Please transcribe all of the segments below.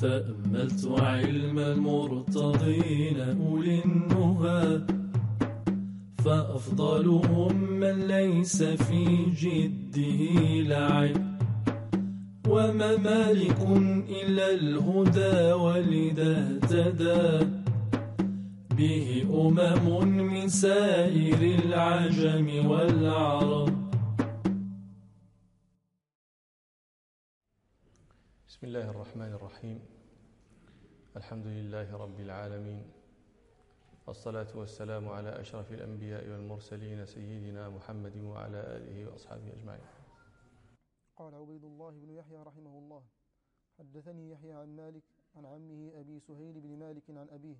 تأملت علم المرتضين أولي النهى. فأفضلهم من ليس في جده لعب. وما مالك إلا الهدى ولذا اهتدى. به أمم من سائر العجم والعرب. بسم الله الرحمن الرحيم الحمد لله رب العالمين والصلاة والسلام على أشرف الأنبياء والمرسلين سيدنا محمد وعلى آله وأصحابه أجمعين قال عبيد الله بن يحيى رحمه الله. حدثني يحيى عن مالك عن عمه أبي سهيل بن مالك عن أبيه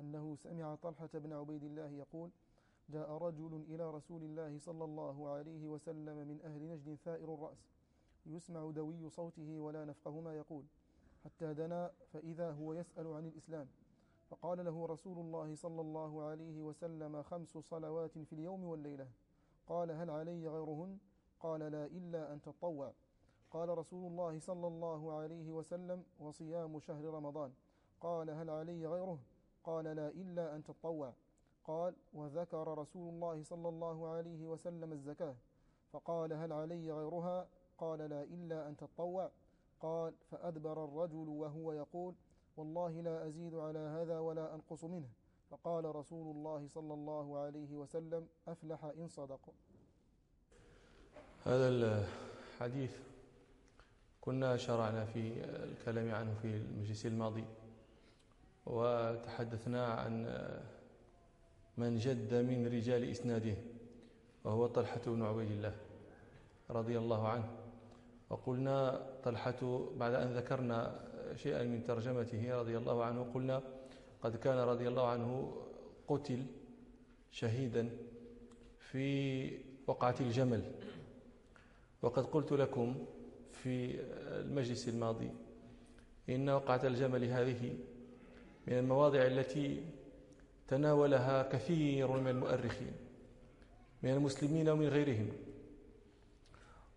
أنه سمع طلحة بن عبيد الله يقول جاء رجل إلى رسول الله صلى الله عليه وسلم من أهل نجد ثائر الرأس. يسمع دوي صوته ولا نفقه ما يقول حتى دنا فإذا هو يسأل عن الإسلام. فقال له رسول الله صلى الله عليه وسلم خمس صلوات في اليوم والليلة. قال هل علي غيرهن؟ قال لا إلا أن تطوع. قال رسول الله صلى الله عليه وسلم وصيام شهر رمضان. قال هل علي غيره؟ قال لا إلا أن تطوع. قال وذكر رسول الله صلى الله عليه وسلم الزكاة. فقال هل علي غيرها؟ قال لا إلا أن تطوع. قال فأدبر الرجل وهو يقول والله لا أزيد على هذا ولا أنقص منه. فقال رسول الله صلى الله عليه وسلم أفلح إن صدق. هذا الحديث كنا شرعنا في الكلام عنه في المجلس الماضي وتحدثنا عن من جد من رجال إسناده وهو طلحة بن عبيد الله رضي الله عنه. وقلنا طلحة بعد أن ذكرنا شيئا من ترجمته رضي الله عنه قلنا قد كان رضي الله عنه قتل شهيدا في وقعة الجمل. وقد قلت لكم في المجلس الماضي إن وقعة الجمل هذه من المواضع التي تناولها كثير من المؤرخين من المسلمين ومن غيرهم.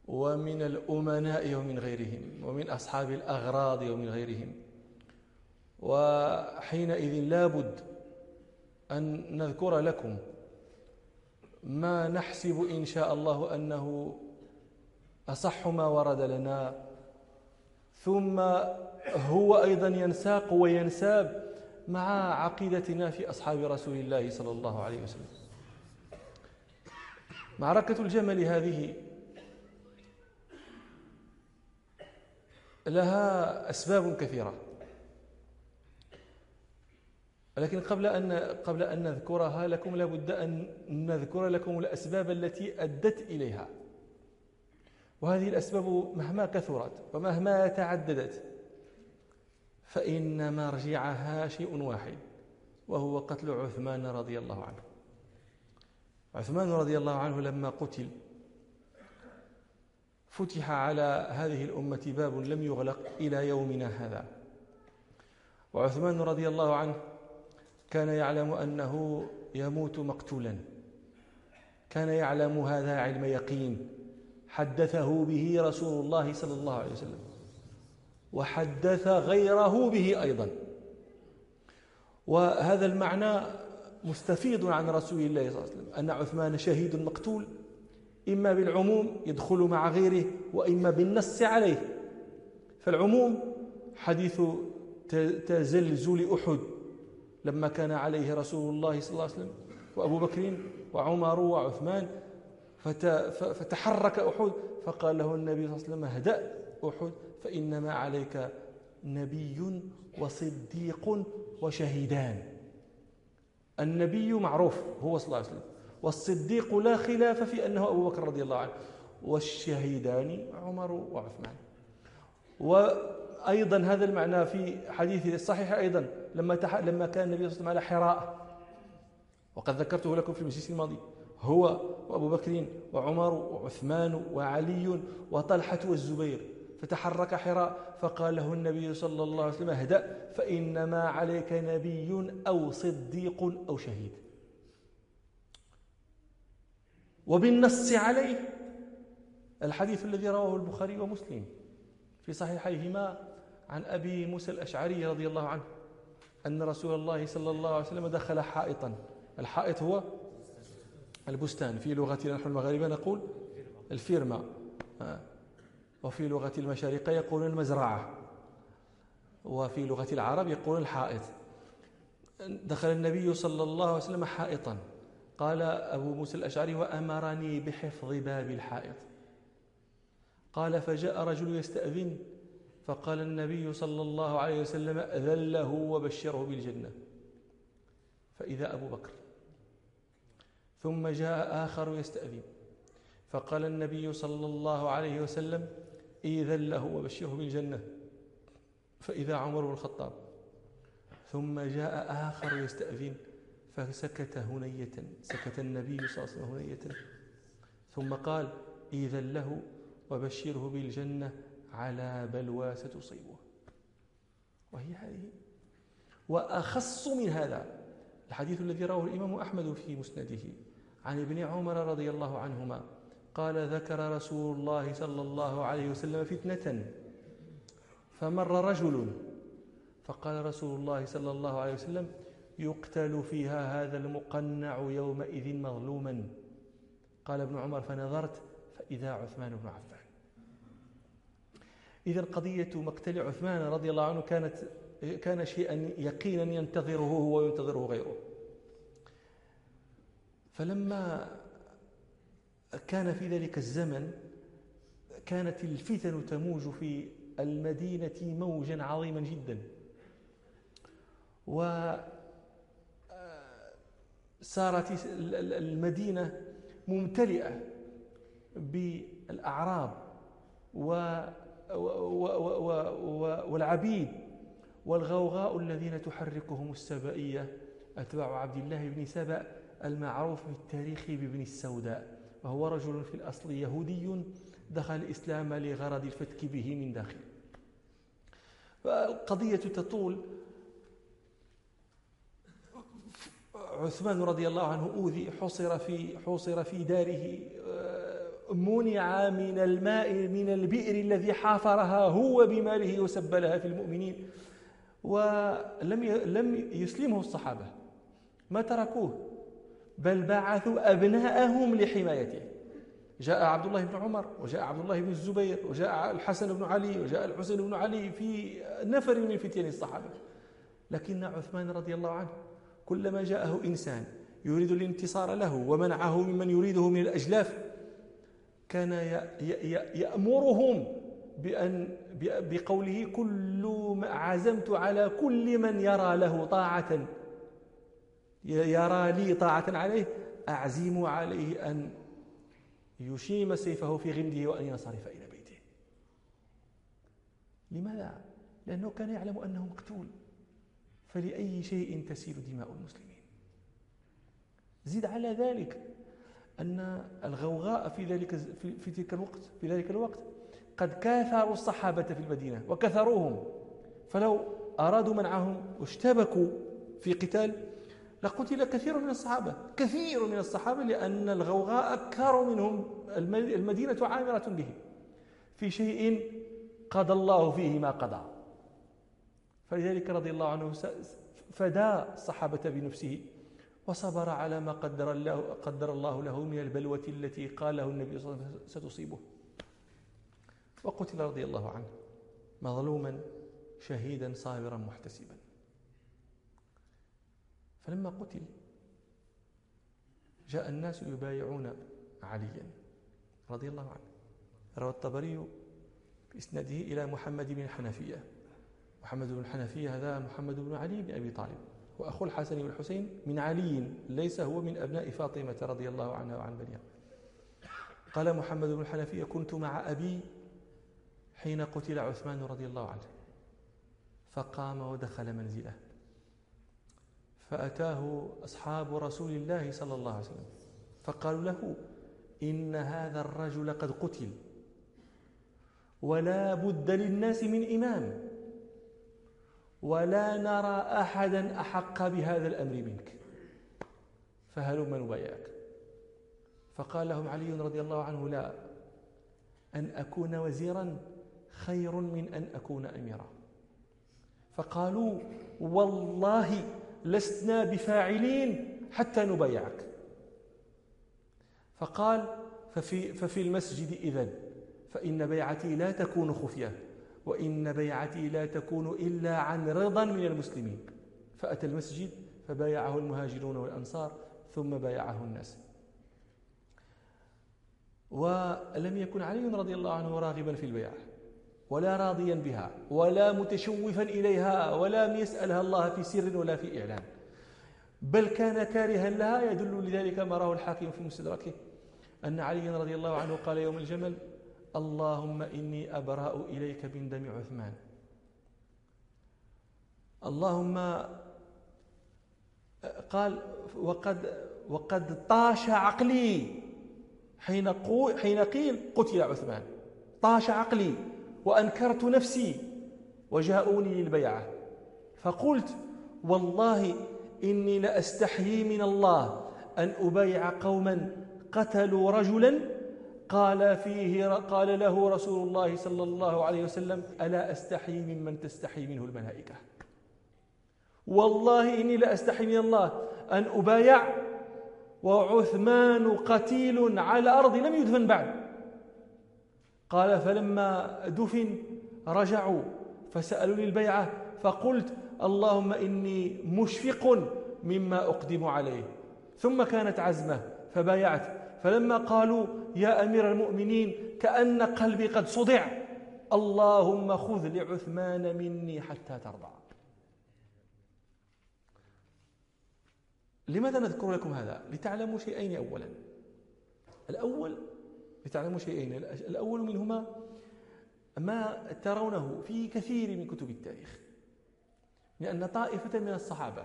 ومن الأمناء ومن غيرهم ومن أصحاب الأغراض ومن غيرهم. وحينئذ لابد أن نذكر لكم ما نحسب إن شاء الله أنه أصح ما ورد لنا. ثم هو أيضا ينساق وينساب مع عقيدتنا في أصحاب رسول الله صلى الله عليه وسلم. معركة الجمل هذه لها أسباب كثيرة. لكن قبل أن قبل أن نذكرها لكم لابد أن نذكر لكم الأسباب التي أدت إليها. وهذه الأسباب مهما كثرت ومهما تعددت فإن مرجعها شيء واحد وهو قتل عثمان رضي الله عنه. عثمان رضي الله عنه لما قتل فتح على هذه الأمة باب لم يغلق إلى يومنا هذا. وعثمان رضي الله عنه كان يعلم أنه يموت مقتولا. كان يعلم هذا علم يقين. حدثه به رسول الله صلى الله عليه وسلم. وحدث غيره به أيضا. وهذا المعنى مستفيض عن رسول الله صلى الله عليه وسلم أن عثمان شهيد مقتول. إما بالعموم يدخل مع غيره وإما بالنص عليه. فالعموم حديث تزلزل أحد. لما كان عليه رسول الله صلى الله عليه وسلم وأبو بكر وعمر وعثمان فتحرك أحد. فقال له النبي صلى الله عليه وسلم اهدأ أحد فإنما عليك نبي وصديق وشهيدان. النبي معروف هو صلى الله عليه وسلم. والصديق لا خلاف في أنه أبو بكر رضي الله عنه. والشهيدان عمر وعثمان. وأيضا هذا المعنى في حديث الصحيح أيضا لما لما كان النبي صلى الله عليه وسلم على حراء. وقد ذكرته لكم في المجلس الماضي. هو وأبو بكر وعمر وعثمان وعلي وطلحة والزبير. فتحرك حراء فقال له النبي صلى الله عليه وسلم اهدأ فإنما عليك نبي أو صديق أو شهيد. وبالنص عليه. الحديث الذي رواه البخاري ومسلم في صحيحيهما عن أبي موسى الأشعري رضي الله عنه أن رسول الله صلى الله عليه وسلم دخل حائطا. الحائط هو البستان. في لغتنا نحن المغاربة نقول الفيرما. وفي لغة المشارقة يقولون المزرعة. وفي لغة العرب يقولون الحائط. دخل النبي صلى الله عليه وسلم حائطا. قال أبو موسى الأشعري وأمرني بحفظ باب الحائط. قال فجاء رجل يستأذن فقال النبي صلى الله عليه وسلم أذن له وبشره بالجنة. فإذا أبو بكر. ثم جاء آخر يستأذن فقال النبي صلى الله عليه وسلم إذن له وبشره بالجنة. فإذا عمر بن الخطاب. ثم جاء آخر يستأذن فسكت هنية سكت النبي صلى الله عليه وسلم هنية. ثم قال إذن له وبشره بالجنة على بلوى ستصيبه. وهي هذه. وأخص من هذا الحديث الذي رواه الإمام أحمد في مسنده عن ابن عمر رضي الله عنهما قال ذكر رسول الله صلى الله عليه وسلم فتنة فمر رجل فقال رسول الله صلى الله عليه وسلم يقتل فيها هذا المقنع يومئذ مظلوما. قال ابن عمر فنظرت فإذا عثمان بن عفان. إذا قضية مقتل عثمان رضي الله عنه كانت كان شيئا يقينا ينتظره هو وينتظره غيره. فلما كان في ذلك الزمن كانت الفتن تموج في المدينة موجا عظيما جدا. وسارت المدينة ممتلئة بالأعراب والعبيد والغوغاء الذين تحركهم السبائية. أتباع عبد الله بن سبأ المعروف في التاريخ بابن السوداء. وهو رجل في الأصل يهودي دخل الإسلام لغرض الفتك به من داخل. فالقضية تطول عثمان رضي الله عنه أوذي حصر في حصر في داره آه، منع من الماء من البئر الذي حافرها هو بماله وسبلها في المؤمنين. ولم لم يسلمه الصحابة ما تركوه بل بعثوا أبناءهم لحمايته. جاء عبد الله بن عمر وجاء عبد الله بن الزبير وجاء الحسن بن علي وجاء الحسين بن علي في نفر من فتيان الصحابة. لكن عثمان رضي الله عنه كلما جاءه إنسان يريد الانتصار له ومنعه ممن يريده من الأجلاف كان يأمرهم بأن بقوله كل عزمت على كل من يرى له طاعة يرى لي طاعة عليه أعزم عليه أن يشيم سيفه في غمده وأن ينصرف إلى بيته لماذا؟ لأنه كان يعلم أنه مقتول فلأي شيء تسيل دماء المسلمين. زد على ذلك أن الغوغاء في ذلك في تلك الوقت في ذلك الوقت قد كاثروا الصحابة في المدينة وكثروهم. فلو أرادوا منعهم واشتبكوا في قتال لقتل كثير من الصحابة كثير من الصحابة لأن الغوغاء أكثر منهم المدينة عامرة به. في شيء قضى الله فيه ما قضى. فلذلك رضي الله عنه فدى الصحابة بنفسه وصبر على ما قدر الله, قدر الله له من البلوة التي قاله النبي صلى الله عليه وسلم ستصيبه. وقتل رضي الله عنه مظلوما شهيدا صابرا محتسبا. فلما قتل جاء الناس يبايعون عليا رضي الله عنه. روى الطبري بإسناده إلى محمد بن الحنفية. محمد بن الحنفية هذا محمد بن علي بن أبي طالب. وأخو الحسن والحسين من علي ليس هو من أبناء فاطمة رضي الله عنها وعن بنيها. قال محمد بن الحنفية كنت مع أبي حين قتل عثمان رضي الله عنه فقام ودخل منزله. فأتاه أصحاب رسول الله صلى الله عليه وسلم فقالوا له إن هذا الرجل قد قتل ولا بد للناس من إمام. ولا نرى أحدا أحق بهذا الأمر منك. فهلم نبايعك فقال لهم علي رضي الله عنه لا أن أكون وزيرا خير من أن أكون أميرا. فقالوا والله لسنا بفاعلين حتى نبايعك. فقال ففي, ففي المسجد إذن فإن بيعتي لا تكون خفية. وإن بيعتي لا تكون إلا عن رضا من المسلمين. فأتى المسجد فبايعه المهاجرون والأنصار ثم بايعه الناس. ولم يكن علي رضي الله عنه راغبا في البيعة ولا راضيا بها ولا متشوفا إليها ولا يسألها الله في سر ولا في إعلان. بل كان كارها لها يدل لذلك ما راه الحاكم في مستدركه أن علي رضي الله عنه قال يوم الجمل اللهم إني أبرأ إليك من دم عثمان. اللهم قال وقد وقد طاش عقلي حين حين قيل قتل عثمان. طاش عقلي وأنكرت نفسي وجاءوني للبيعة. فقلت والله إني لأستحيي من الله أن أبايع قوما قتلوا رجلا قال فيه قال له رسول الله صلى الله عليه وسلم ألا أستحي ممن تستحي منه الملائكة؟ والله إني لأستحي من الله أن أبايع وعثمان قتيل على أرض لم يدفن بعد. قال فلما دفن رجعوا فسألوا البيعة فقلت اللهم إني مشفق مما أقدم عليه ثم كانت عزمة فبايعت فلما قالوا يا أمير المؤمنين كأن قلبي قد صدع اللهم خذ لعثمان مني حتى ترضى. لماذا نذكر لكم هذا؟ لتعلموا شيئين أولا. الأول لتعلموا شيئين. الأول منهما ما ترونه في كثير من كتب التاريخ لأن طائفة من الصحابة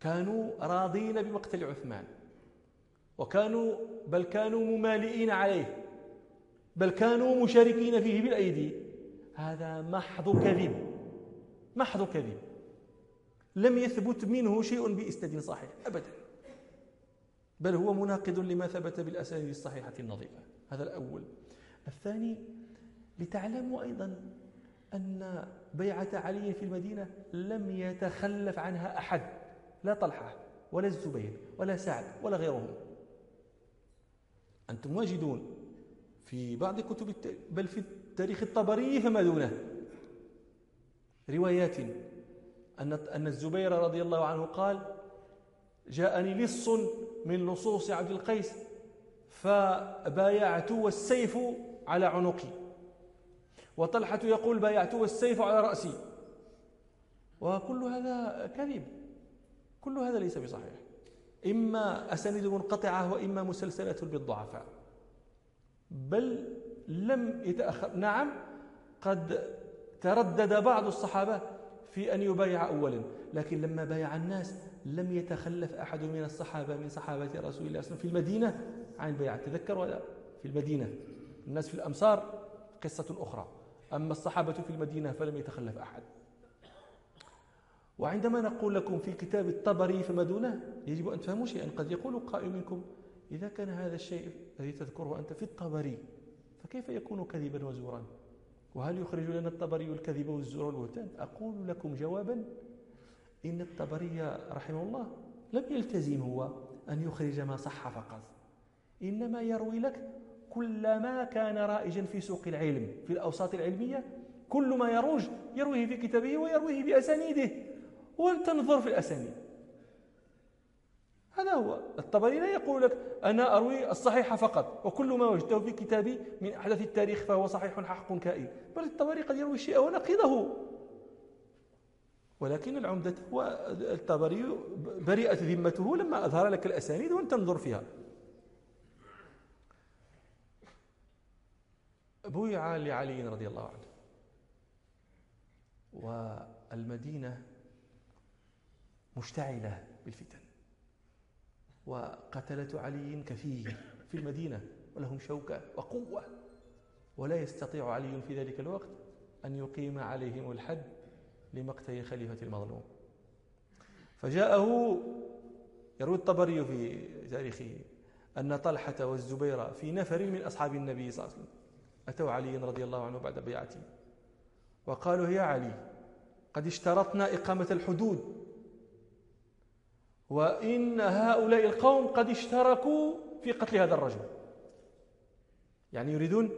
كانوا راضين بمقتل عثمان وكانوا بل كانوا ممالئين عليه. بل كانوا مشاركين فيه بالأيدي. هذا محض كذب. محض كذب. لم يثبت منه شيء بإسناد صحيح. أبدا. بل هو مناقض لما ثبت بالأسانيد الصحيحة النظيفة. هذا الأول. الثاني لتعلموا أيضا أن بيعة علي في المدينة لم يتخلف عنها أحد. لا طلحة ولا الزبير ولا سعد ولا غيرهم. أنتم واجدون في بعض كتب بل في التاريخ الطبري فما دونه روايات أن أن الزبير رضي الله عنه قال جاءني لص من لصوص عبد القيس فبايعت والسيف على عنقي. وطلحة يقول بايعت والسيف على رأسي. وكل هذا كذب. كل هذا ليس بصحيح. إما أسانيد منقطعة وإما مسلسلة بالضعفاء. بل لم يتأخر. نعم قد تردد بعض الصحابة في أن يبايع أولا لكن لما بايع الناس لم يتخلف أحد من الصحابة من صحابة رسول الله صلى الله عليه وسلم في المدينة عن البيعة تذكر ولا؟ في المدينة. الناس في الأمصار قصة أخرى. أما الصحابة في المدينة فلم يتخلف أحد. وعندما نقول لكم في كتاب الطبري فما دونه يجب أن تفهموا شيئا. قد يقول قائل منكم إذا كان هذا الشيء الذي تذكره أنت في الطبري فكيف يكون كذبا وزورا؟ وهل يخرج لنا الطبري الكذب والزور والبهتان أقول لكم جوابا إن الطبري رحمه الله لم يلتزم هو أن يخرج ما صح فقط. إنما يروي لك كل ما كان رائجا في سوق العلم في الأوساط العلمية كل ما يروج يرويه في كتابه ويرويه بأسانيده. وتنظر في الأسانيد. هذا هو. الطبري لا يقول لك أنا أروي الصحيح فقط وكل ما وجدته في كتابي من أحداث التاريخ فهو صحيح حق كائن. بل الطبري قد يروي الشيء ونقيضه. ولكن العمدة هو الطبري برئت ذمته لما أظهر لك الأسانيد وأن تنظر فيها. بويع لعلي رضي الله عنه. والمدينة مشتعلة بالفتن. وقتلة علي كثير في المدينة ولهم شوكة وقوة. ولا يستطيع علي في ذلك الوقت أن يقيم عليهم الحد لمقتل خليفة المظلوم. فجاءه يروي الطبري في تاريخه أن طلحة والزبير في نفر من أصحاب النبي صلى الله عليه وسلم أتوا علي رضي الله عنه بعد بيعته. وقالوا يا علي قد اشترطنا إقامة الحدود وإن هؤلاء القوم قد اشتركوا في قتل هذا الرجل. يعني يريدون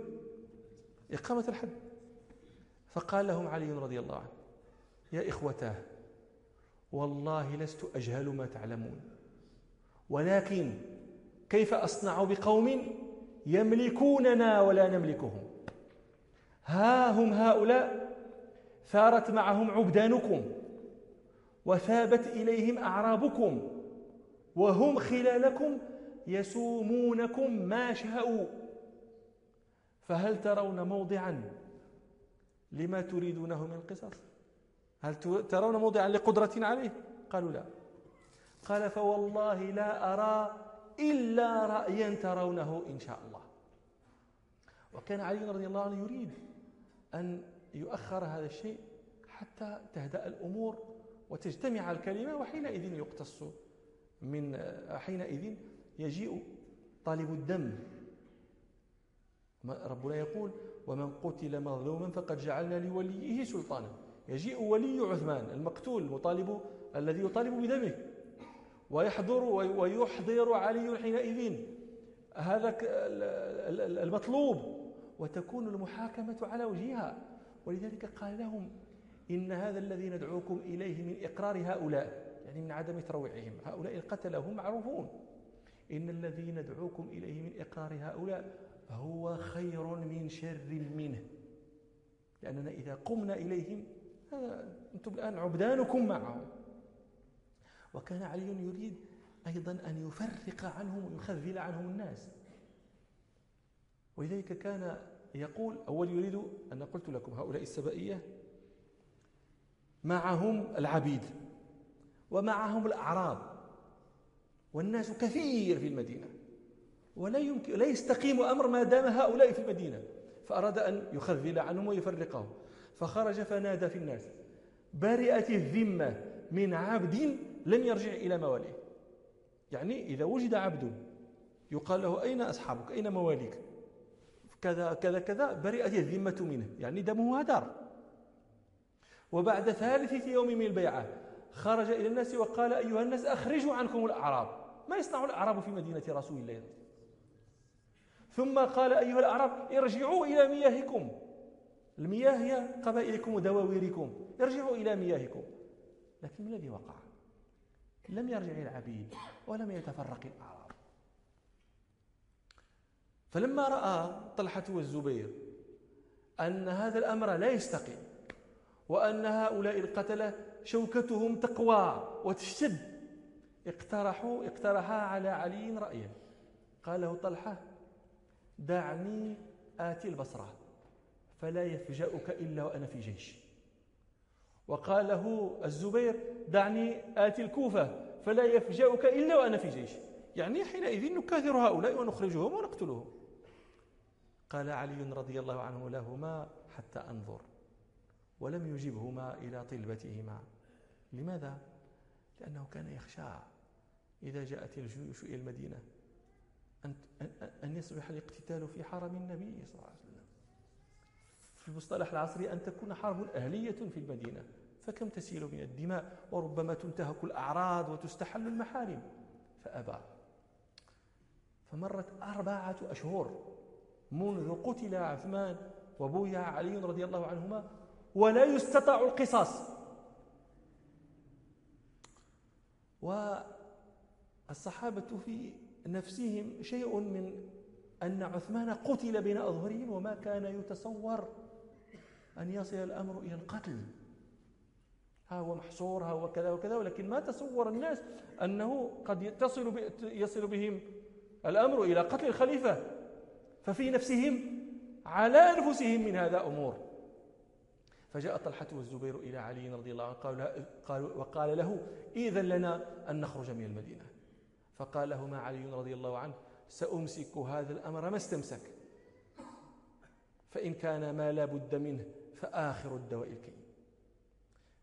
إقامة الحد. فقال لهم علي رضي الله عنه يا إخوتاه والله لست أجهل ما تعلمون ولكن كيف أصنع بقوم يملكوننا ولا نملكهم؟ ها هم هؤلاء ثارت معهم عبدانكم وثابت إليهم أعرابكم وهم خلالكم يسومونكم ما شاءوا فهل ترون موضعا لما تريدونه من قصص هل ترون موضعا لقدرة عليه؟ قالوا لا. قال فوالله لا أرى إلا رأيا ترونه إن شاء الله. وكان علي رضي الله عنه يريد أن يؤخر هذا الشيء حتى تهدأ الأمور وتجتمع الكلمة وحينئذ يقتص من حينئذ يجيء طالب الدم. ربنا يقول ومن قتل مظلوما فقد جعلنا لوليه سلطانا. يجيء ولي عثمان المقتول المطالب الذي يطالب بدمه. ويحضر ويحضر علي حينئذ هذا المطلوب. وتكون المحاكمة على وجهها. ولذلك قال لهم إن هذا الذي ندعوكم إليه من إقرار هؤلاء يعني من عدم ترويعهم. هؤلاء القتلة هم معروفون. إن الذي ندعوكم إليه من إقرار هؤلاء هو خير من شر منه. لأننا إذا قمنا إليهم أنتم الآن عبدانكم معهم. وكان علي يريد أيضا أن يفرق عنهم ويخذل عنهم الناس. ولذلك كان يقول أول يريد أن قلت لكم هؤلاء السبائية معهم العبيد ومعهم الأعراب والناس كثير في المدينة ولا يمكن لا يستقيم أمر ما دام هؤلاء في المدينة. فأراد أن يخذل عنهم ويفرقهم. فخرج فنادى في الناس برئت الذمة من عبد لم يرجع إلى مواليه. يعني إذا وجد عبد يقال له أين أصحابك؟ أين مواليك؟ كذا كذا كذا برئت الذمة منه. يعني دمه هدر وبعد ثالثة يوم من البيعة خرج إلى الناس وقال أيها الناس أخرجوا عنكم الأعراب. ما يصنع الأعراب في مدينة رسول الله. ثم قال أيها الأعراب ارجعوا إلى مياهكم. المياه هي قبائلكم ودواويركم. ارجعوا إلى مياهكم. لكن ما الذي وقع؟ لم يرجع العبيد ولم يتفرق الأعراب. فلما رأى طلحة والزبير أن هذا الأمر لا يستقيم وأن هؤلاء القتلة شوكتهم تقوى وتشتد اقترحوا اقترحا على علي رأيا. قال له طلحة دعني آتي البصرة فلا يفجأك إلا وأنا في جيش. وقال له الزبير دعني آتي الكوفة فلا يفجأك إلا وأنا في جيش. يعني حينئذ نكاثر هؤلاء ونخرجهم ونقتلهم. قال علي رضي الله عنه لهما حتى أنظر. ولم يجبهما إلى طلبتهما. لماذا؟ لأنه كان يخشى إذا جاءت الجيوش إلى المدينة أن يصبح الاقتتال في حرم النبي صلى الله عليه وسلم. في المصطلح العصري أن تكون حرب أهلية في المدينة فكم تسيل من الدماء؟ وربما تنتهك الأعراض وتستحل المحارم. فأبى. فمرت أربعة أشهر منذ قتل عثمان وبويع علي رضي الله عنهما ولا يستطاع القصاص. والصحابة في نفسهم شيء من أن عثمان قتل بين أظهرهم وما كان يتصور أن يصل الأمر إلى القتل. ها هو محصور ها هو كذا وكذا ولكن ما تصور الناس أنه قد تصل يصل بهم الأمر إلى قتل الخليفة. ففي نفسهم على أنفسهم من هذا أمور. فجاء طلحة والزبير إلى علي رضي الله عنه قال وقال له إذا لنا أن نخرج من المدينة. فقال لهما علي رضي الله عنه سأمسك هذا الأمر ما استمسك؟ فإن كان ما لا بد منه فآخر الدواء الكي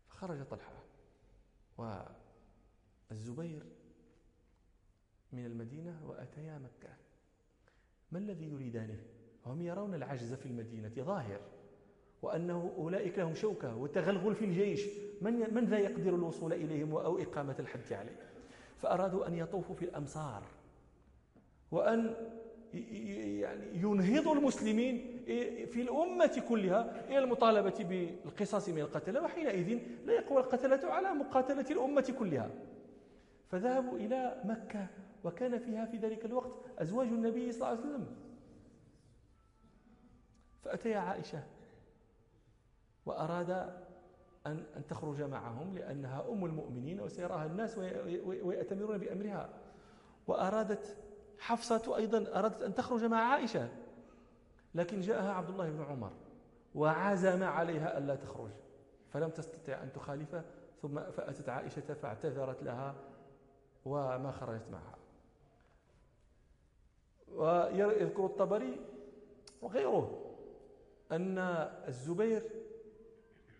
فخرج طلحة والزبير من المدينة وأتيا مكة. ما الذي يريدانه؟ هم يرون العجز في المدينة ظاهر. وأنه أولئك لهم شوكة وتغلغل في الجيش. من, من ذا يقدر الوصول إليهم أو إقامة الحد عليه؟ فأرادوا أن يطوفوا في الأمصار وأن يعني ينهضوا المسلمين في الأمة كلها إلى المطالبة بالقصاص من القتلة وحينئذ لا يقوى القتلة على مقاتلة الأمة كلها. فذهبوا إلى مكة وكان فيها في ذلك الوقت أزواج النبي صلى الله عليه وسلم. فأتيا عائشة وأراد أن أن تخرج معهم لأنها أم المؤمنين وسيراها الناس ويأتمرون بأمرها. وأرادت حفصة أيضا أرادت أن تخرج مع عائشة لكن جاءها عبد الله بن عمر وعزم عليها ألا تخرج. فلم تستطع أن تخالفه ثم فأتت عائشة فاعتذرت لها وما خرجت معها. ويذكر الطبري وغيره أن الزبير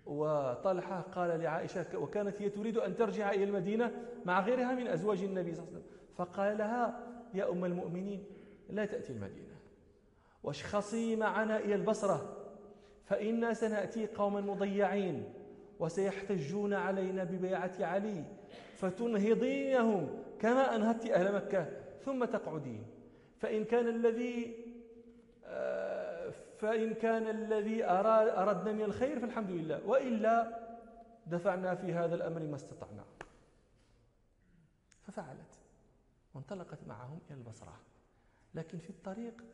وطلحة قال لعائشة وكانت هي تريد أن ترجع إلى المدينة مع غيرها من أزواج النبي صلى الله عليه وسلم. فقال لها يا أم المؤمنين لا تأتي المدينة. واشخصي معنا إلى البصرة فإنا سنأتي قوما مضيعين وسيحتجون علينا ببيعة علي فتنهضينهم كما أنهضت أهل مكة ثم تقعدين. فإن كان الذي فإن كان الذي أردنا من الخير فالحمد لله. وإلا دفعنا في هذا الأمر ما استطعنا. ففعلت. وانطلقت معهم إلى البصرة. لكن في الطريق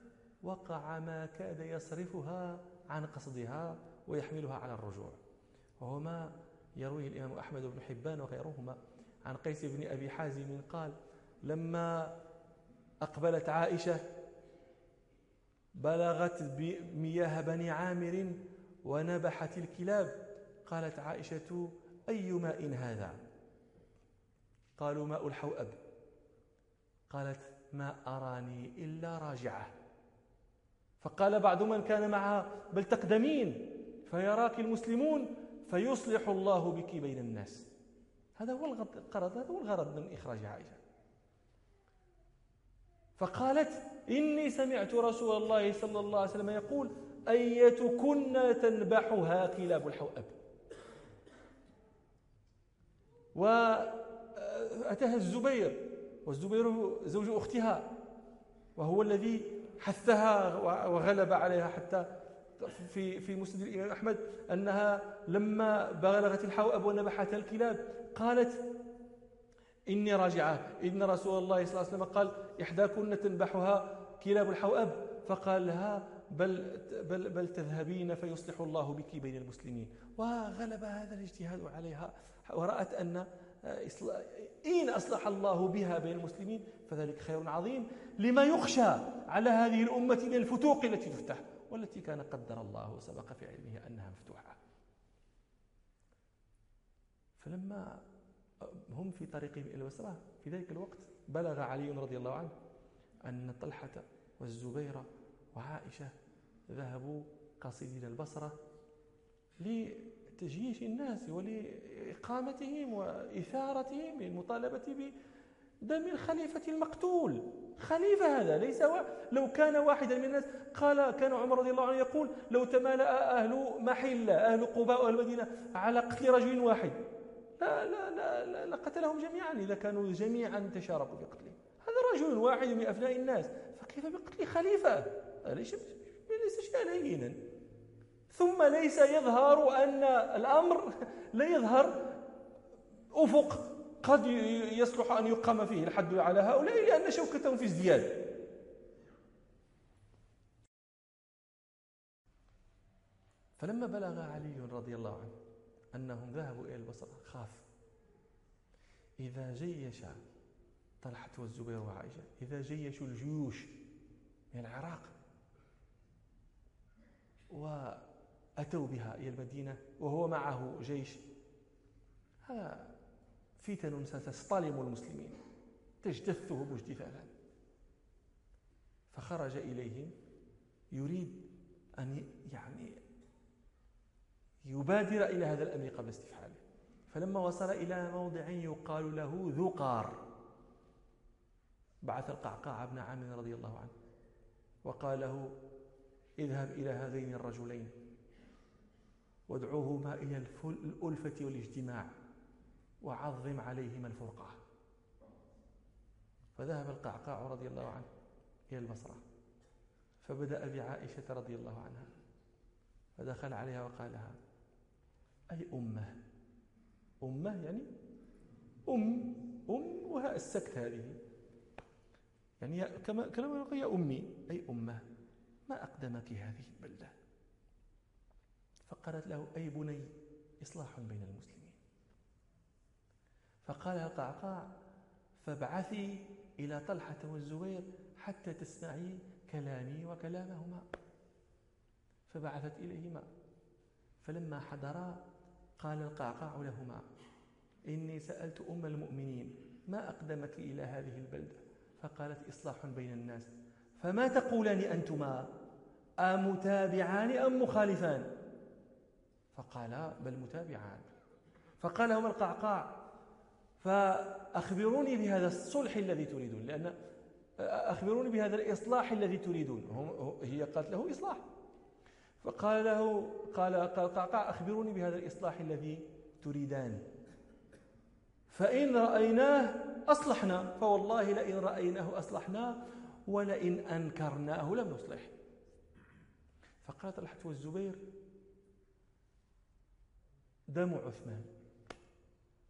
وقع ما كاد يصرفها عن قصدها ويحملها على الرجوع. وهو ما يرويه الإمام أحمد بن حبان وغيرهما عن قيس بن أبي حازم قال لما أقبلت عائشة بلغت مياه بني عامر ونبحت الكلاب. قالت عائشة أي ماء هذا؟ قالوا ماء الحوأب. قالت ما أراني إلا راجعة. فقال بعض من كان معها بل تقدمين فيراك المسلمون فيصلح الله بك بين الناس. هذا هو الغرض هذا هو الغرض من إخراج عائشة. فقالت إني سمعت رسول الله صلى الله عليه وسلم يقول أيتكن تنبحها كلاب الحوأب؟ وأتاها الزبير والزبير زوج أختها وهو الذي حثها وغلب عليها حتى في في مسند الإمام أحمد أنها لما بلغت الحوأب ونبحتها الكلاب قالت إني راجعة. إن رسول الله صلى الله عليه وسلم قال إحداكن تنبحها كلاب الحوأب فقال لها بل, بل, بل تذهبين فيصلح الله بك بين المسلمين. وغلب هذا الاجتهاد عليها ورأت أن إن أصلح الله بها بين المسلمين فذلك خير عظيم لما يخشى على هذه الأمة من الفتوق التي تفتح والتي كان قدر الله وسبق في علمه أنها مفتوحة. فلما هم في طريقهم إلى البصرة في ذلك الوقت بلغ علي رضي الله عنه أن طلحة والزبير وعائشة ذهبوا قاصدين البصرة لتجييش الناس ولإقامتهم وإثارتهم للمطالبة بدم الخليفة المقتول. خليفة هذا ليس و... لو كان واحدا من الناس قال كان عمر رضي الله عنه يقول لو تمالأ أهل محلة أهل قباء وأهل المدينة على قتل رجل واحد. لا لا لا, لا, لا قتلهم جميعا إذا كانوا جميعا تشاركوا في قتله هذا رجل واحد من أبناء الناس. فكيف بقتل خليفة؟ ليس ليس شيئا هينا ثم ليس يظهر أن الأمر لا يظهر أفق قد يصلح أن يقام فيه الحد على هؤلاء لأن شوكتهم في ازدياد. فلما بلغ علي رضي الله عنه أنهم ذهبوا إلى البصرة خاف. إذا جيش طلحة والزبير وعائشة إذا جيشوا الجيوش من العراق وأتوا بها إلى المدينة وهو معه جيش هذا فتن ستصطلم المسلمين. تجتثهم اجتثاثا. فخرج إليهم يريد أن يعني يبادر إلى هذا الأمر قبل استفحاله. فلما وصل إلى موضع يقال له ذقار بعث القعقاع بن عامر رضي الله عنه وقال له اذهب إلى هذين الرجلين. وادعوهما إلى الألفة والاجتماع وعظم عليهما الفرقة. فذهب القعقاع رضي الله عنه إلى البصرة فبدأ بعائشة رضي الله عنها. فدخل عليها وقال لها أي أمة؟ أمة يعني أم أم وها السكت هذه. يعني كما يقول يا أمي أي أمة؟ ما أقدمك هذه البلدة. فقالت له أي بني؟ إصلاح بين المسلمين. فقال القعقاع فابعثي إلى طلحة والزبير حتى تسمعي كلامي وكلامهما. فبعثت إليهما. فلما حضرا قال القعقاع لهما إني سألت أم المؤمنين ما أقدمك إلى هذه البلدة? فقالت إصلاح بين الناس. فما تقولان أنتما؟ أمتابعان أم مخالفان؟ فقالا بل متابعان. فقال لهما القعقاع فأخبروني بهذا الصلح الذي تريدون. لأن أخبروني بهذا الإصلاح الذي تريدون. هي قالت له إصلاح. فقال له قال قعقاع أخبروني بهذا الإصلاح الذي تريدان. فإن رأيناه أصلحنا. فوالله لئن رأيناه أصلحناه ولئن أنكرناه لم نصلح. فقال طلحة والزبير دم عثمان.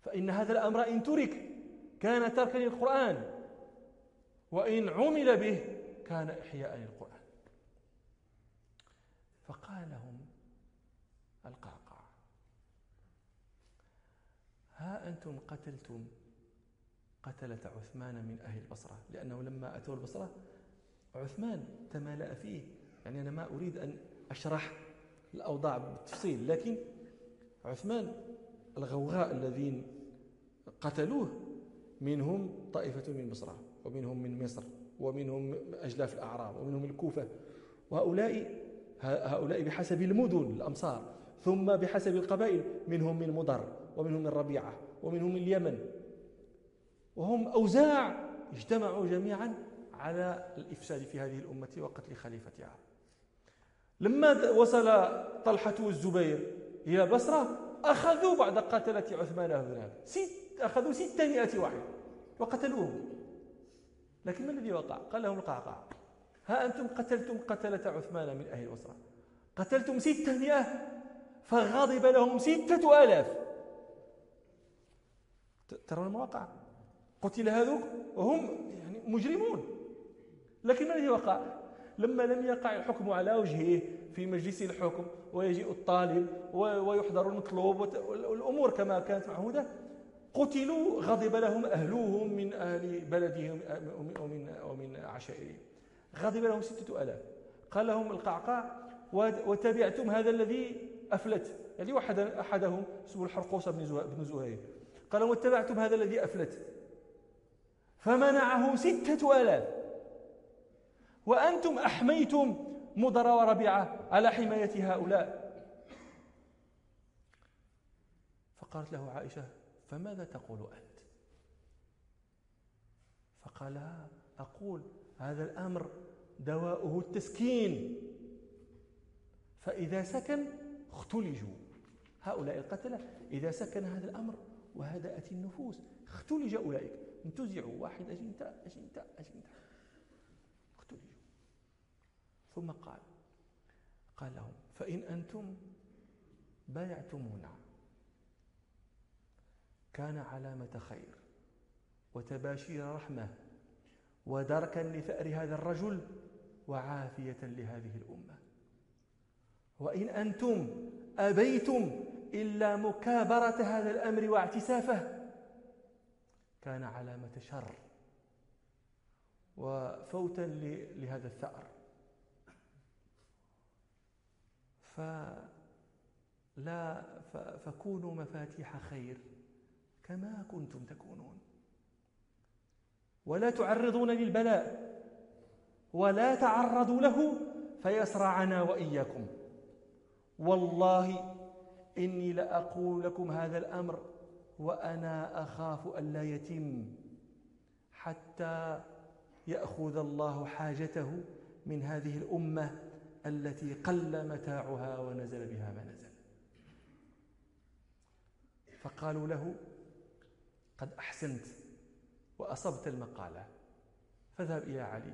فإن هذا الأمر إن ترك كان تركا للقرآن وإن عمل به كان إحياء للقرآن فقال لهم القعقاع ها أنتم قتلتم قتلة عثمان من أهل البصرة لأنه لما أتوا البصرة عثمان تمالأ فيه. يعني أنا ما أريد أن أشرح الأوضاع بالتفصيل لكن عثمان الغوغاء الذين قتلوه منهم طائفة من بصرة ومنهم من مصر ومنهم أجلاف الأعراب ومنهم الكوفة وهؤلاء هؤلاء بحسب المدن الأمصار ثم بحسب القبائل منهم من مضر. ومنهم من ربيعة ومنهم من اليمن. وهم أوزاع اجتمعوا جميعا على الإفساد في هذه الأمة وقتل خليفتها. لما وصل طلحة والزبير إلى بصرة أخذوا بعد قتلة عثمان بن ست أخذوا ستمائة واحد وقتلوهم. لكن ما الذي وقع؟ قال لهم القعقاع ها أنتم قتلتم قتلة عثمان من أهل الأسرة قتلتم ستمائة فغضب لهم ستة آلاف. ترون المواقع. قتل هذوك وهم يعني مجرمون. لكن ما الذي وقع؟ لما لم يقع الحكم على وجهه في مجلس الحكم ويجيء الطالب ويحضر المطلوب والأمور كما كانت معهودة قتلوا غضب لهم أهلوهم من أهل بلدهم ومن, ومن عشائرهم. غضب لهم ستة ألاف. قال لهم القعقاع وتبعتم هذا الذي أفلت. يعني واحد أحدهم اسمه الحرقوس بن زهير. قال واتبعتم هذا الذي أفلت. فمنعه ستة ألاف. وأنتم أحميتم مضر وربيعة على حماية هؤلاء. فقالت له عائشة فماذا تقول أنت؟ فقال أقول هذا الأمر دواؤه التسكين. فإذا سكن اختلجوا. هؤلاء القتلة إذا سكن هذا الأمر وهدأت النفوس. اختلج أولئك. انتزعوا. واحد أجنتا أجنتا أجنتا. اختلجوا. ثم قال قال لهم فإن أنتم بايعتمونا. كان علامة خير وتباشير رحمة ودركا لثأر هذا الرجل وعافية لهذه الأمة. وإن أنتم أبيتم إلا مكابرة هذا الأمر واعتسافه. كان علامة شر وفوتا لهذا الثأر. فلا فكونوا مفاتيح خير كما كنتم تكونون. ولا تعرضون للبلاء ولا تعرضوا له فيصرعنا وإياكم. والله إني لأقول لكم هذا الأمر وأنا أخاف أن لا يتم حتى يأخذ الله حاجته من هذه الأمة التي قل متاعها ونزل بها ما نزل. فقالوا له قد أحسنت وأصبت المقالة فاذهب إلى علي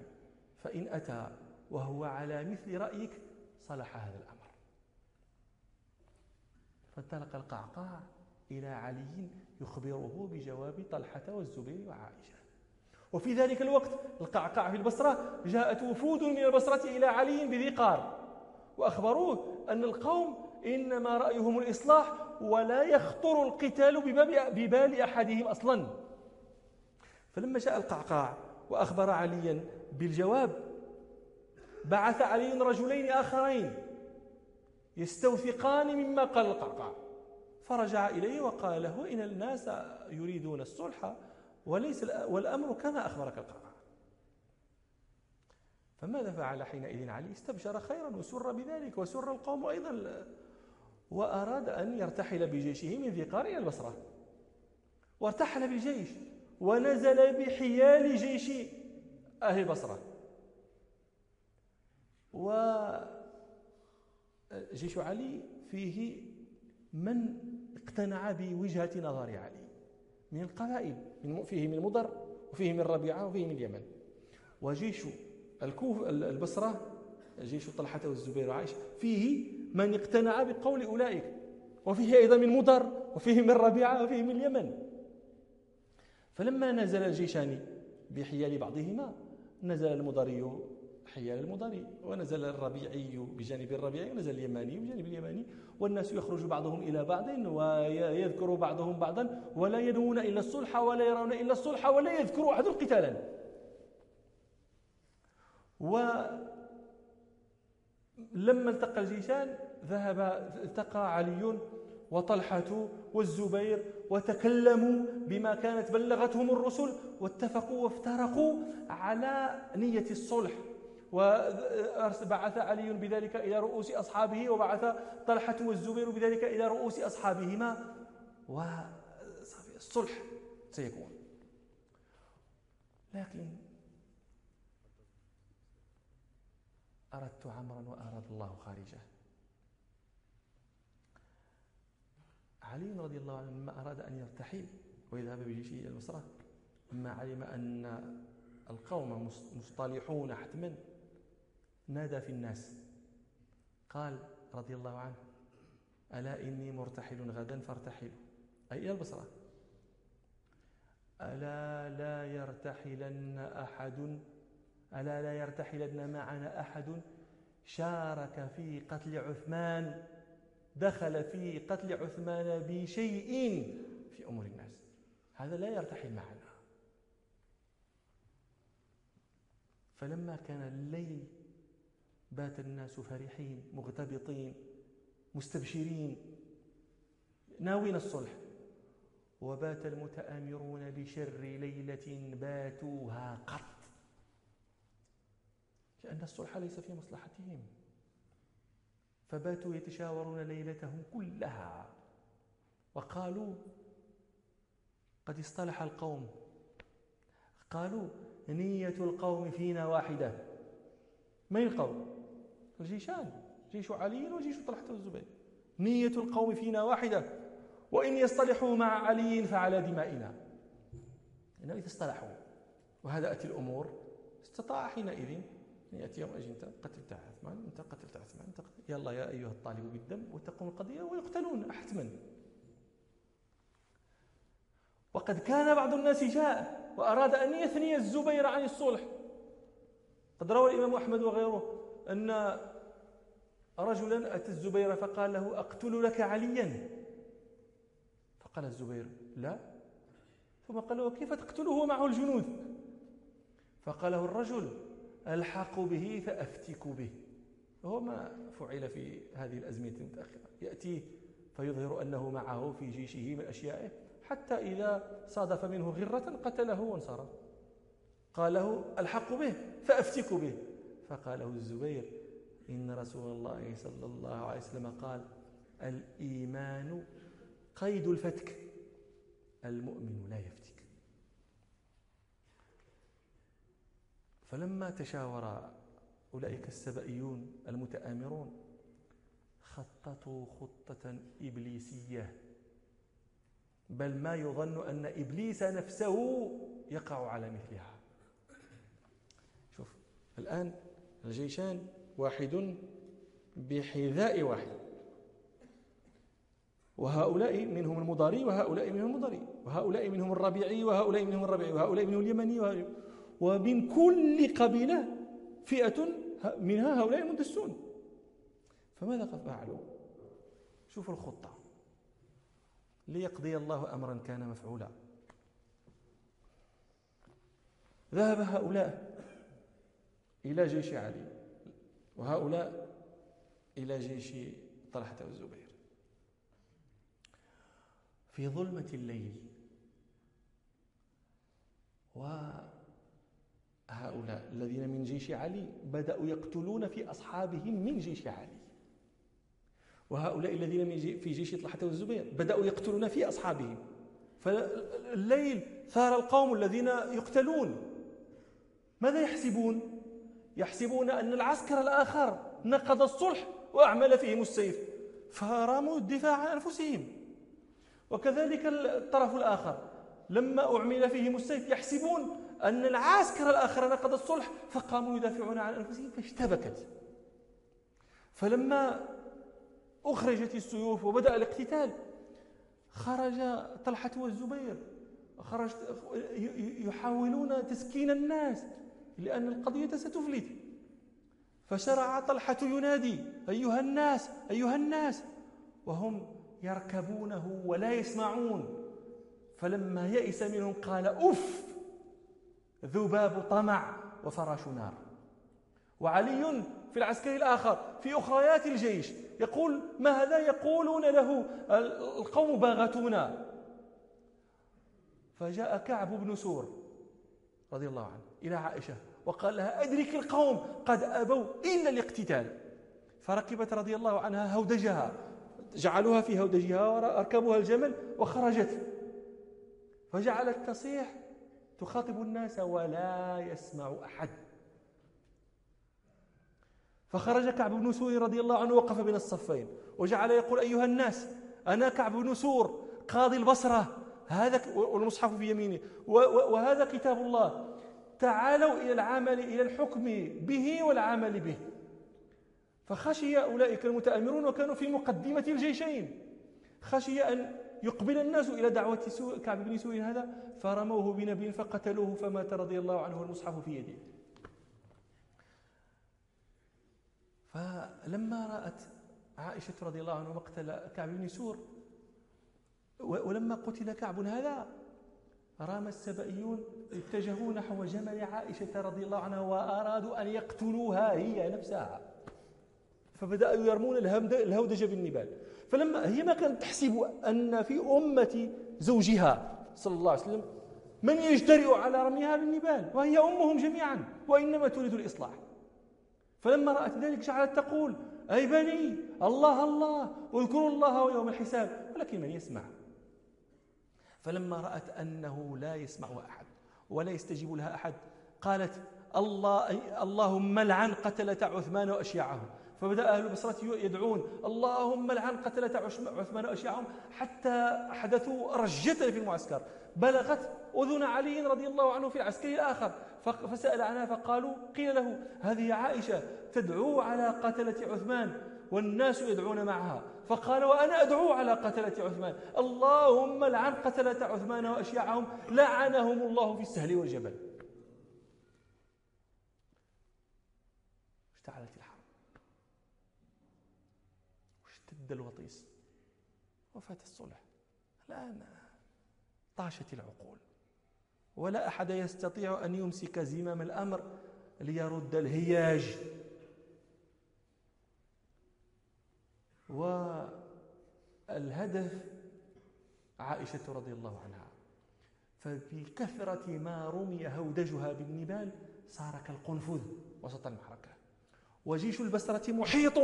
فإن أتى وهو على مثل رأيك صلح هذا الأمر. فانطلق القعقاع إلى علي يخبره بجواب طلحة والزبير وعائشة. وفي ذلك الوقت القعقاع في البصرة جاءت وفود من البصرة إلى علي بذي قار وأخبروه أن القوم إنما رأيهم الإصلاح ولا يخطر القتال ببال أحدهم أصلا. فلما جاء القعقاع وأخبر عليا بالجواب بعث علي رجلين آخرين يستوثقان مما قال القعقاع فرجع إليه وقال له إن الناس يريدون الصلح وليس والأمر كما أخبرك القعقاع فماذا فعل حينئذ علي؟ استبشر خيرا وسر بذلك وسر القوم أيضا وأراد أن يرتحل بجيشه من ذقار إلى البصرة. وارتحل بالجيش ونزل بحيال جيش أهل البصرة وجيش علي فيه من اقتنع بوجهة نظر علي من القبائل من فيه من مضر وفيه من ربيعة وفيه من اليمن. وجيش الكوف البصرة جيش طلحة والزبير وعائشة فيه من اقتنع بقول أولئك وفيه أيضا من مضر وفيه من ربيعة وفيه من اليمن. فلما نزل الجيشان بحيال بعضهما نزل المضري حيال المضري ونزل الربيعي بجانب الربيعي ونزل اليماني بجانب اليماني. والناس يخرج بعضهم إلى بعض ويذكر بعضهم بعضا ولا ينوون إلا الصلح ولا يرون إلا الصلح ولا يذكر أحد قتالا. ولما التقى الجيشان ذهب التقى علي وطلحة والزبير وتكلموا بما كانت بلغتهم الرسل واتفقوا وافترقوا على نية الصلح. وبعث علي بذلك إلى رؤوس أصحابه وبعث طلحة والزبير بذلك إلى رؤوس أصحابهما. والصلح سيكون. لكن أردت عمرا وأراد الله خارجه. علي رضي الله عنه لما أراد أن يرتحل ويذهب بجيشه إلى البصرة لما علم أن القوم مصطلحون حتما. نادى في الناس؟ قال رضي الله عنه ألا إني مرتحل غدا فارتحلوا. أي إلى البصرة. ألا لا يرتحلن أحد ألا لا يرتحلن معنا أحد. شارك في قتل عثمان دخل في قتل عثمان بشيء في أمور الناس. هذا لا يرتحل معنا. فلما كان الليل بات الناس فرحين مغتبطين مستبشرين. ناوين الصلح. وبات المتآمرون بشر ليلة باتوها قط. لأن الصلح ليس في مصلحتهم. فباتوا يتشاورون ليلتهم كلها. وقالوا قد اصطلح القوم. قالوا نية القوم فينا واحدة. من القوم؟ الجيشان جيش علي وجيش طلحة والزبير نية القوم فينا واحدة. وإن يصطلحوا مع علي فعلى دمائنا. إنه إذا اصطلحوا وهدأت الأمور. استطاع حينئذ يأتي يوم أجي أنت قتلت عثمان أنت قتلت عثمان. أنت قتلت يلا يا أيها الطالب بالدم وتقوم القضية ويقتلون حتما وقد كان بعض الناس جاء وأراد أن يثني الزبير عن الصلح. قد روى الإمام أحمد وغيره. أن رجلا أتى الزبير فقال له أقتل لك عليا. فقال الزبير لا. ثم قال له كيف تقتله معه الجنود؟ فقال له الرجل ألحق به فأفتك به. وهو ما فعل في هذه الأزمنة المتأخرة يأتي فيظهر أنه معه في جيشه من أشيائه حتى إذا صادف منه غرة قتله وانصرف. قال له ألحق به فأفتك به. فقاله الزبير إن رسول الله صلى الله عليه وسلم قال الإيمان قيد الفتك المؤمن لا يفتك. فلما تشاور أولئك السبئيون المتآمرون خططوا خطة إبليسية بل ما يظن أن إبليس نفسه يقع على مثلها. شوف الآن الجيشان واحد بحذاء واحد. وهؤلاء منهم المضاري وهؤلاء منهم المضاري وهؤلاء منهم الربيعي وهؤلاء منهم الربيعي وهؤلاء منهم اليمني ومن كل قبيلة فئة منها هؤلاء المدسون. فماذا قد فعلوا. شوفوا الخطة. ليقضي الله أمرا كان مفعولا. ذهب هؤلاء إلى جيش علي. وهؤلاء إلى جيش طلحة والزبير في ظلمة الليل وهؤلاء الذين من جيش علي بدأوا يقتلون في أصحابهم من جيش علي. وهؤلاء الذين في جيش طلحة والزبير بدأوا يقتلون في أصحابهم. فالليل ثار القوم الذين يقتلون. ماذا يحسبون؟ يحسبون أن العسكر الآخر نقض الصلح وأعمل فيهم السيف فراموا الدفاع عن أنفسهم. وكذلك الطرف الآخر لما أعمل فيهم السيف يحسبون أن العسكر الآخر نقض الصلح فقاموا يدافعون عن أنفسهم فاشتبكت. فلما أخرجت السيوف وبدأ الاقتتال خرج طلحة والزبير خرج يحاولون تسكين الناس. لأن القضية ستفلت. فشرع طلحة ينادي أيها الناس أيها الناس. وهم يركبونه ولا يسمعون. فلما يئس منهم قال أف ذباب طمع وفراش نار. وعلي في العسكر الآخر في أخريات الجيش يقول ماذا يقولون له القوم باغتونا؟ فجاء كعب بن سور. رضي الله عنه إلى عائشة وقال لها أدرك القوم قد أبوا إلا الاقتتال. فركبت رضي الله عنها هودجها جعلوها في هودجها وأركبوها الجمل وخرجت. فجعلت تصيح تخاطب الناس ولا يسمع أحد. فخرج كعب بن سور رضي الله عنه وقف بين الصفين وجعل يقول أيها الناس أنا كعب بن سور قاضي البصرة. هذا والمصحف في يمينه. وهذا كتاب الله. تعالوا إلى العمل إلى الحكم به والعمل به. فخشي أولئك المتآمرون وكانوا في مقدمة الجيشين. خشي أن يقبل الناس إلى دعوة كعب بن سور هذا. فرموه بنبي فقتلوه فمات رضي الله عنه والمصحف في يده. فلما رأت عائشة رضي الله عنها مقتل كعب بن سور ولما قتل كعب هذا رام السبئيون اتجهوا نحو جمل عائشة رضي الله عنها وأرادوا أن يقتلوها هي نفسها. فبدأوا يرمون الهودج بالنبال. فلما هي ما كانت تحسب أن في أمة زوجها صلى الله عليه وسلم من يجترئ على رميها بالنبال وهي أمهم جميعا وإنما تريد الإصلاح. فلما رأت ذلك جعلت تقول أي بني الله الله واذكروا الله يوم الحساب. ولكن من يسمع؟ فلما رأت أنه لا يسمع أحد ولا يستجيب لها أحد قالت الله اللهم لعن قتلة عثمان وأشياعهم. فبدأ أهل البصرة يدعون اللهم لعن قتلة عثمان وأشياعهم حتى حدثوا رجة في المعسكر. بلغت أذن علي رضي الله عنه في العسكر الآخر فسأل عنها فقالوا قيل له هذه عائشة تدعو على قتلة عثمان والناس يدعون معها. فقال وأنا أدعو على قتلة عثمان. اللهم لعن قتلة عثمان وأشياعهم لعنهم الله في السهل والجبل. اشتعلت الحرب. واشتد الوطيس. وفات الصلح. الآن طاشت العقول. ولا أحد يستطيع أن يمسك زمام الأمر ليرد الهياج. والهدف عائشة رضي الله عنها. فبكثرة ما رمي هودجها بالنبال صار كالقنفذ وسط المعركة وجيش البصرة محيط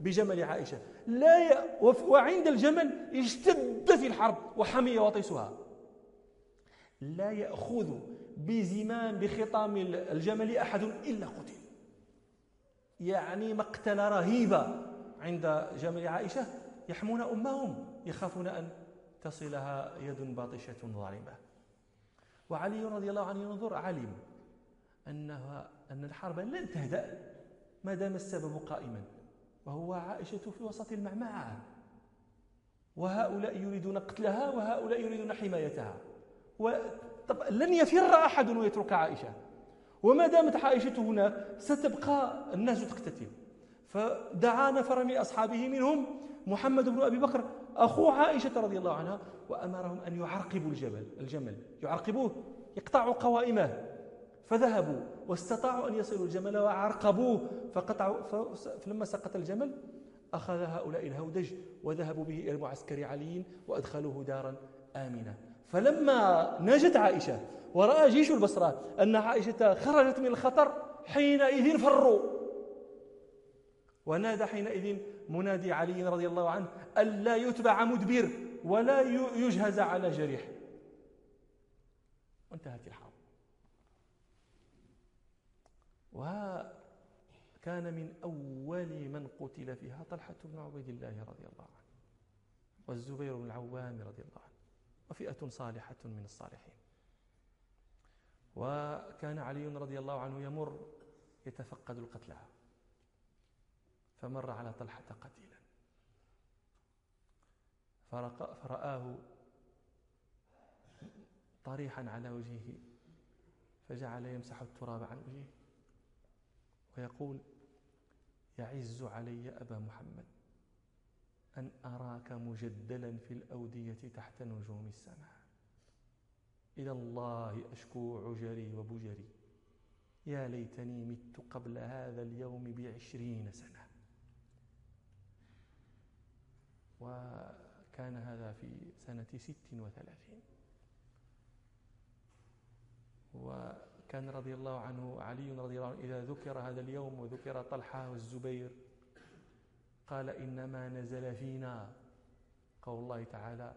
بجمل عائشة. لا ي... وعند الجمل اشتد في الحرب وحمي وطيسها. لا يأخذ بزمام بخطام الجمل أحد إلا قتل. يعني مقتلة رهيبة. عند جمل عائشة يحمون أمهم يخافون أن تصلها يد باطشة ظالمة. وعلي رضي الله عنه ينظر علم أنها أن الحرب لن تهدأ ما دام السبب قائما وهو عائشة في وسط المعمعة. وهؤلاء يريدون قتلها وهؤلاء يريدون حمايتها. طب لن يفر أحد ويترك عائشة. وما دامت عائشة هناك ستبقى الناس تقتتل. فدعا نفرا من أصحابه منهم محمد بن أبي بكر أخو عائشة رضي الله عنها وأمرهم أن يعرقبوا الجبل الجمل يعرقبوه يقطعوا قوائمه. فذهبوا واستطاعوا أن يصلوا الجمل وعرقبوه. فقطعوا فلما سقط الجمل أخذ هؤلاء الهودج وذهبوا به إلى معسكر علي وأدخلوه دارا آمنة. فلما نجت عائشة ورأى جيش البصرة أن عائشة خرجت من الخطر حينئذ فروا. ونادى حينئذ منادي علي رضي الله عنه ألا يتبع مدبر ولا يجهز على جريح. وانتهت الحرب. وكان من أول من قتل فيها طلحة بن عبيد الله رضي الله عنه والزبير بن العوام رضي الله عنه وفئة صالحة من الصالحين. وكان علي رضي الله عنه يمر يتفقد القتلى. فمر على طلحة قتيلا. فرآه طريحا على وجهه فجعل يمسح التراب عن وجهه ويقول يعز علي أبا محمد أن أراك مجدلا في الأودية تحت نجوم السماء. إلى الله أشكو عجري وبجري. يا ليتني مت قبل هذا اليوم بعشرين سنة. وكان هذا في سنة ست وثلاثين. وكان رضي الله عنه علي رضي الله عنه إذا ذكر هذا اليوم وذكر طلحة والزبير قال إنما نزل فينا قول الله تعالى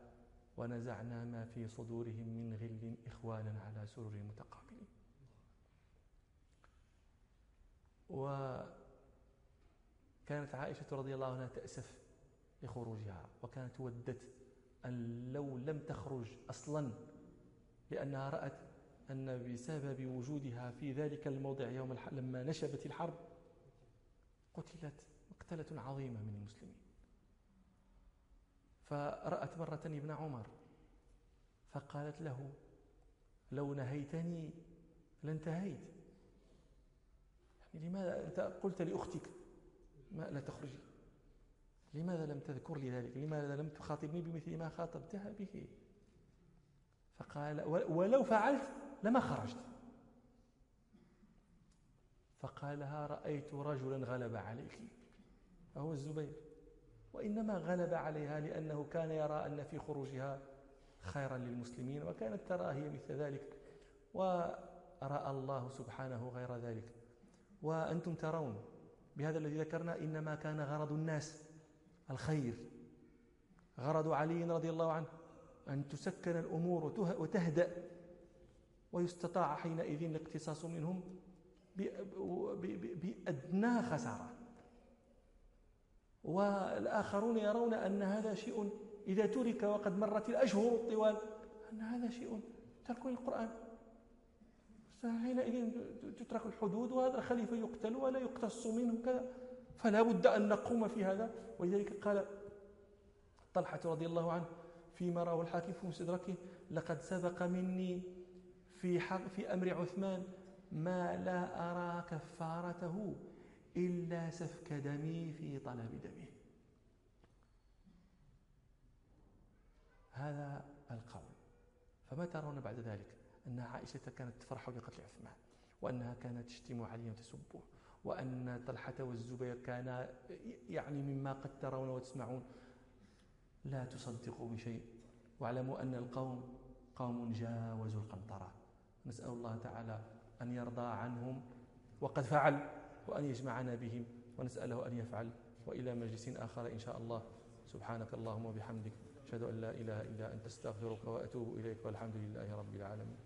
ونزعنا ما في صدورهم من غل إخوانا على سرر متقابلين. وكانت عائشة رضي الله عنها تأسف لخروجها وكانت ودت أن لو لم تخرج أصلا لأنها رأت أن بسبب وجودها في ذلك الموضع يوم. لما نشبت الحرب قتلت مقتلة عظيمة من المسلمين فرأت مرة ابن عمر فقالت له لو نهيتني لانتهيت يعني لماذا أنت قلت لأختك ما لا تخرجي لماذا لم تذكر لي ذلك؟ لماذا لم تخاطبني بمثل ما خاطبتها به؟ فقال ولو فعلت لما خرجت. فقالها رأيت رجلا غلب عليك. فهو الزبير. وإنما غلب عليها لأنه كان يرى أن في خروجها خيرا للمسلمين وكانت ترى هي مثل ذلك ورأى الله سبحانه غير ذلك. وأنتم ترون بهذا الذي ذكرنا إنما كان غرض الناس الخير. غرض علي رضي الله عنه أن تسكن الأمور وتهدأ ويستطاع حينئذ الاقتصاص منهم بأدنى خسارة. والآخرون يرون أن هذا شيء إذا ترك وقد مرت الأشهر الطوال أن هذا شيء ترك القرآن حينئذ تترك الحدود وهذا الخليفة يقتل ولا يقتص منه كذا. فلا بد أن نقوم في هذا. ولذلك قال طلحة رضي الله عنه فيما رواه الحاكم في مستدركه لقد سبق مني في حق في أمر عثمان ما لا أرى كفارته إلا سفك دمي في طلب دمه هذا القول. فما ترون بعد ذلك أن عائشة كانت تفرح بقتل عثمان وأنها كانت تشتم عليه وتسبه. وأن طلحة والزبير كانا يعني مما قد ترون وتسمعون. لا تصدقوا بشيء. واعلموا أن القوم قوم جاوزوا القنطرة. نسأل الله تعالى أن يرضى عنهم وقد فعل وأن يجمعنا بهم ونسأله أن يفعل. وإلى مجلس آخر إن شاء الله. سبحانك اللهم وبحمدك. أشهد أن لا إله إلا أنت. أستغفرك وأتوب إليك والحمد لله رب العالمين.